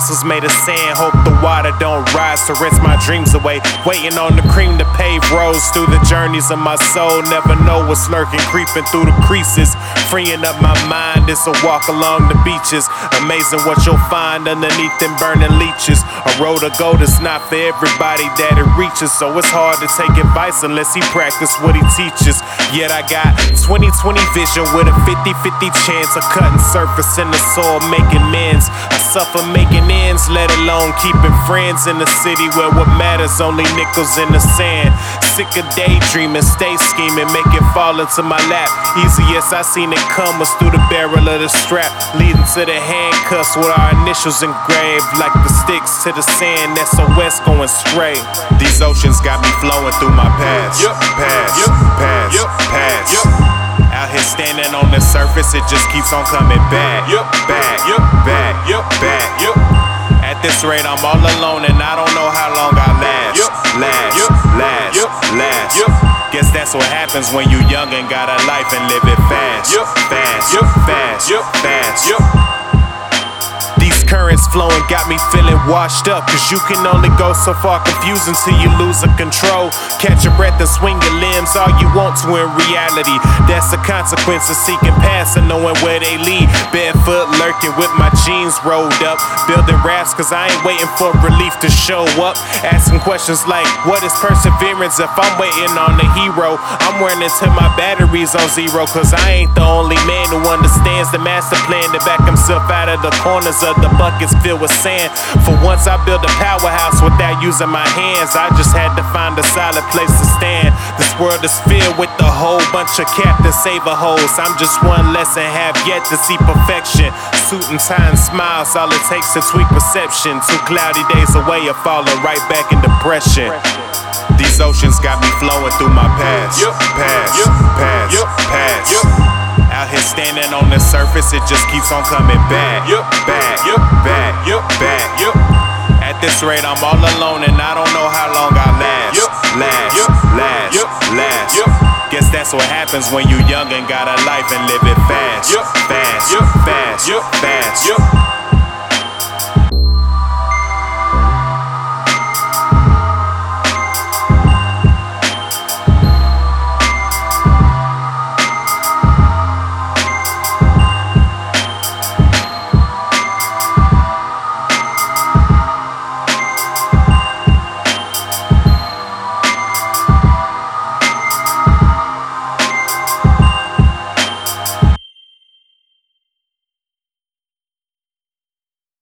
castles made of sand. Hope the water don't rise to rinse my dreams away. Waiting on the cream to pave roads through the journeys of my soul. Never know what's lurking, creeping through the creases. Freeing up my mind, it's a walk along the beaches. Amazing what you'll find underneath them burning leeches. A road of gold is not for everybody that it reaches. So it's hard to take advice unless he practice what he teaches. Yet I got 2020 vision with a 50 50 chance of cutting surface in the soil, making men's. I suffer making ends, let alone keeping friends in the city where what matters only nickels in the sand. Sick of daydreaming, stay scheming, make it fall into my lap. Easiest I seen it come was through the barrel of the strap, leading to the handcuffs with our initials engraved, like the sticks to the sand. SOS going straight. These oceans got me flowing through my past, Yup. past, Yup. past, Yup. past. Yup. Here standing on the surface, it just keeps on coming back, Yup. back, Yup. back, Yup. back. Yup. At this rate, I'm all alone and I don't know how long I last. Yup. Last, Yup. last, Yup. last. Yup. Guess that's what happens when you young and got a life and live it fast. Yup. Fast, Yup. fast, Yup. fast. Yup. Flowing got me feeling washed up. Cause you can only go so far confusing till you lose a control. Catch your breath and swing your limbs all you want to in reality. That's the consequence of seeking past and knowing where they lead. Barefoot lurking with my jeans rolled up. Building raps cause I ain't waiting for relief to show up. Asking questions like, what is perseverance if I'm waiting on the hero? I'm wearing until my batteries on zero. Cause I ain't the only man who understands the master plan to back himself out of the corners of the buckets filled with sand. For once I built a powerhouse without using my hands. I just had to find a solid place to stand. This world is filled with a whole bunch of Captain Saver hoes. I'm just one less and have yet to see perfection. Suit and tie and smiles, all it takes to tweak perception. Two cloudy days away of falling right back in depression. These oceans got me flowing through my past, past, past, past. Here standing on the surface, it just keeps on coming back, Yup. back, Yup. back, Yup. back. Yup. At this rate, I'm all alone and I don't know how long I last. Yup. Last, Yup. last, Yup. last. Yup. Guess that's what happens when you young and got a life and live it fast. Yup. Fast, Yup. fast, Yup. fast. Yup.